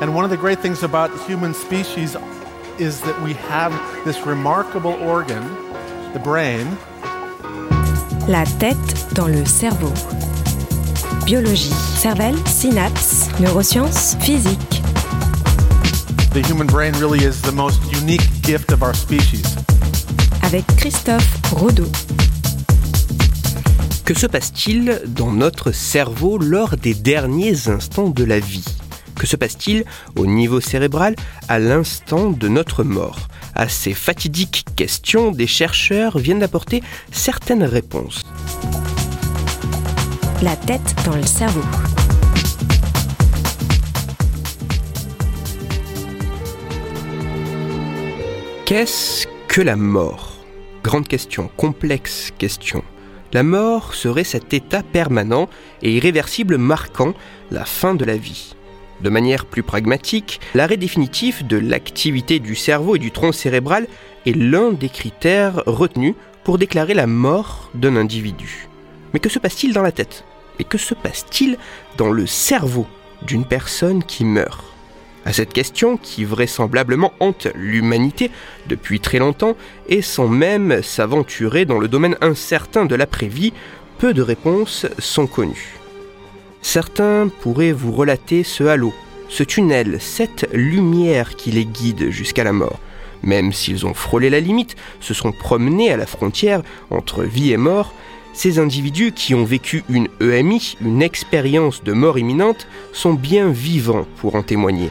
And one of the great things about human species is that we have this remarkable organ, the brain. La tête dans le cerveau. Biologie, cervelle, synapses, neurosciences, physique. The human brain really is the most unique gift of our species. Avec Christophe Rodeau. Que se passe-t-il dans notre cerveau lors des derniers instants de la vie? Que se passe-t-il au niveau cérébral à l'instant de notre mort À ces fatidiques questions, des chercheurs viennent d'apporter certaines réponses. La tête dans le cerveau. Qu'est-ce que la mort? Grande question, complexe question. La mort serait cet état permanent et irréversible marquant la fin de la vie. De manière plus pragmatique, l'arrêt définitif de l'activité du cerveau et du tronc cérébral est l'un des critères retenus pour déclarer la mort d'un individu. Mais que se passe-t-il dans la tête? Et que se passe-t-il dans le cerveau d'une personne qui meurt? À cette question, qui vraisemblablement hante l'humanité depuis très longtemps et sans même s'aventurer dans le domaine incertain de l'après-vie, peu de réponses sont connues. Certains pourraient vous relater ce halo, ce tunnel, cette lumière qui les guide jusqu'à la mort. Même s'ils ont frôlé la limite, se sont promenés à la frontière entre vie et mort, ces individus qui ont vécu une EMI, une expérience de mort imminente, sont bien vivants pour en témoigner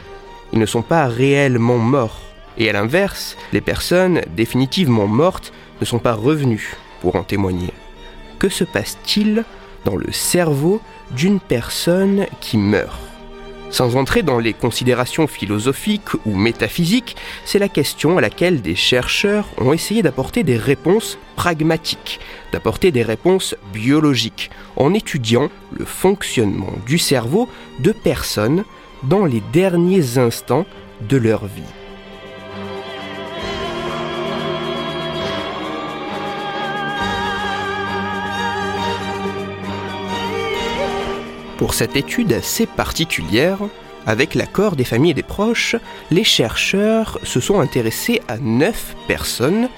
ils ne sont pas réellement morts. Et à l'inverse, les personnes définitivement mortes ne sont pas revenues pour en témoigner. Que se passe-t-il dans le cerveau d'une personne qui meurt Sans entrer dans les considérations philosophiques ou métaphysiques, c'est la question à laquelle des chercheurs ont essayé d'apporter des réponses pragmatiques, d'apporter des réponses biologiques, en étudiant le fonctionnement du cerveau de personnes dans les derniers instants de leur vie. Pour cette étude assez particulière, avec l'accord des familles et des proches, les chercheurs se sont intéressés à neuf personnes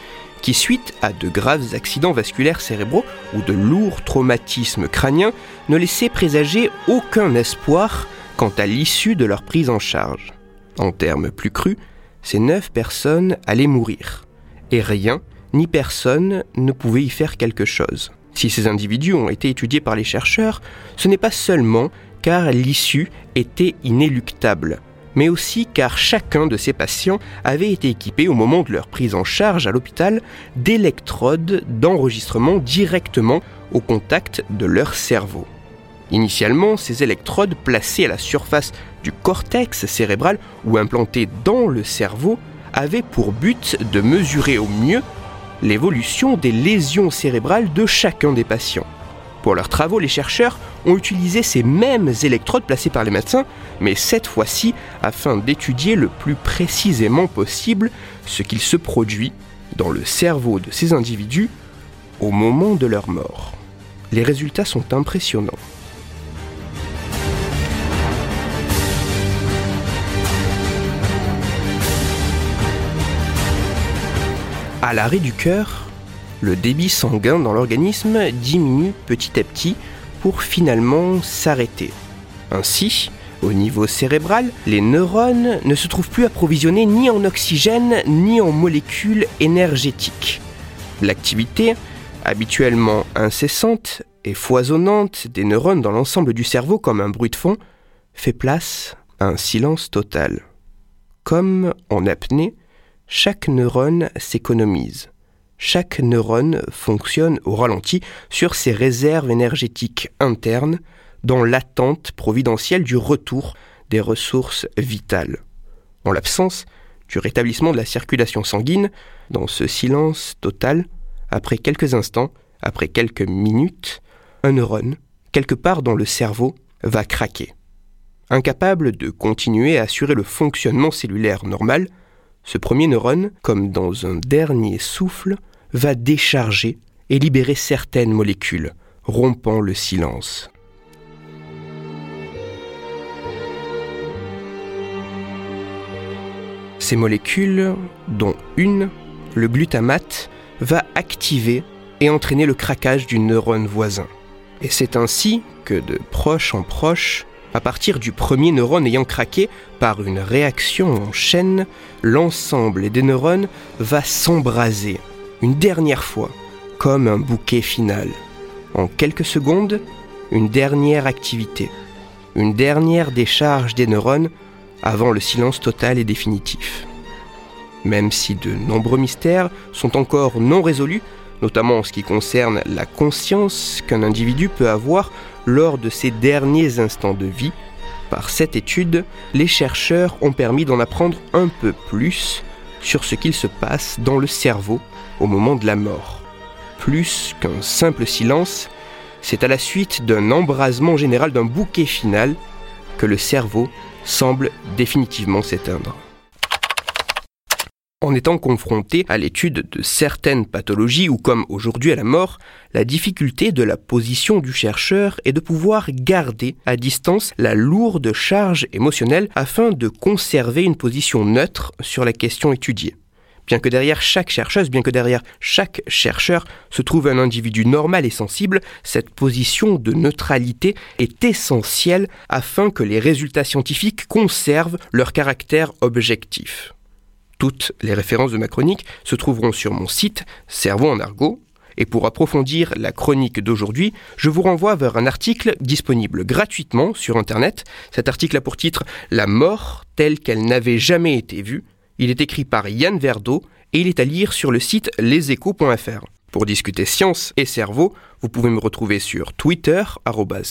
qui, suite à de graves accidents vasculaires cérébraux ou de lourds traumatismes crâniens, ne laissaient présager aucun espoir quant à l'issue de leur prise en charge. En termes plus crus, ces neuf personnes allaient mourir. Et rien, ni personne, ne pouvait y faire quelque chose. Si ces individus ont été étudiés par les chercheurs, ce n'est pas seulement car l'issue était inéluctable, mais aussi car chacun de ces patients avait été équipé au moment de leur prise en charge à l'hôpital d'électrodes d'enregistrement directement au contact de leur cerveau. Initialement, ces électrodes placées à la surface du cortex cérébral ou implantées dans le cerveau avaient pour but de mesurer au mieux l'évolution des lésions cérébrales de chacun des patients. Pour leurs travaux, les chercheurs ont utilisé ces mêmes électrodes placées par les médecins, mais cette fois-ci afin d'étudier le plus précisément possible ce qu'il se produit dans le cerveau de ces individus au moment de leur mort. Les résultats sont impressionnants. À l'arrêt du cœur, le débit sanguin dans l'organisme diminue petit à petit pour finalement s'arrêter. Ainsi, au niveau cérébral, les neurones ne se trouvent plus approvisionnés ni en oxygène ni en molécules énergétiques. L'activité, habituellement incessante et foisonnante des neurones dans l'ensemble du cerveau comme un bruit de fond, fait place à un silence total. Comme en apnée, chaque neurone s'économise. Chaque neurone fonctionne au ralenti sur ses réserves énergétiques internes dans l'attente providentielle du retour des ressources vitales. En l'absence du rétablissement de la circulation sanguine, dans ce silence total, après quelques instants, après quelques minutes, un neurone, quelque part dans le cerveau, va craquer. Incapable de continuer à assurer le fonctionnement cellulaire normal, ce premier neurone, comme dans un dernier souffle, va décharger et libérer certaines molécules, rompant le silence. Ces molécules, dont une, le glutamate, va activer et entraîner le craquage du neurone voisin. Et c'est ainsi que de proche en proche, à partir du premier neurone ayant craqué par une réaction en chaîne, l'ensemble des neurones va s'embraser une dernière fois, comme un bouquet final. En quelques secondes, une dernière activité, une dernière décharge des neurones avant le silence total et définitif. Même si de nombreux mystères sont encore non résolus, notamment en ce qui concerne la conscience qu'un individu peut avoir lors de ses derniers instants de vie, par cette étude, les chercheurs ont permis d'en apprendre un peu plus sur ce qu'il se passe dans le cerveau au moment de la mort. Plus qu'un simple silence, c'est à la suite d'un embrasement général d'un bouquet final que le cerveau semble définitivement s'éteindre. En étant confronté à l'étude de certaines pathologies ou comme aujourd'hui à la mort, la difficulté de la position du chercheur est de pouvoir garder à distance la lourde charge émotionnelle afin de conserver une position neutre sur la question étudiée. Bien que derrière chaque chercheuse, bien que derrière chaque chercheur se trouve un individu normal et sensible, cette position de neutralité est essentielle afin que les résultats scientifiques conservent leur caractère objectif. Toutes les références de ma chronique se trouveront sur mon site Cerveau en argot. Et pour approfondir la chronique d'aujourd'hui, je vous renvoie vers un article disponible gratuitement sur Internet. Cet article a pour titre La mort telle qu'elle n'avait jamais été vue. Il est écrit par Yann Verdeau et il est à lire sur le site leséchos.fr. Pour discuter science et cerveau, vous pouvez me retrouver sur Twitter,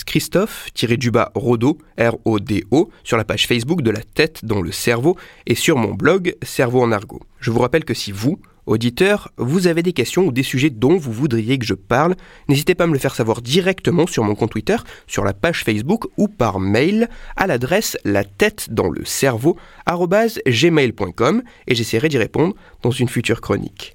Christophe-Rodo, R-O-D-O, sur la page Facebook de la tête dans le cerveau et sur mon blog Cerveau en argot. Je vous rappelle que si vous, auditeur, vous avez des questions ou des sujets dont vous voudriez que je parle, n'hésitez pas à me le faire savoir directement sur mon compte Twitter, sur la page Facebook ou par mail à l'adresse la tête dans le cerveau gmail.com et j'essaierai d'y répondre dans une future chronique.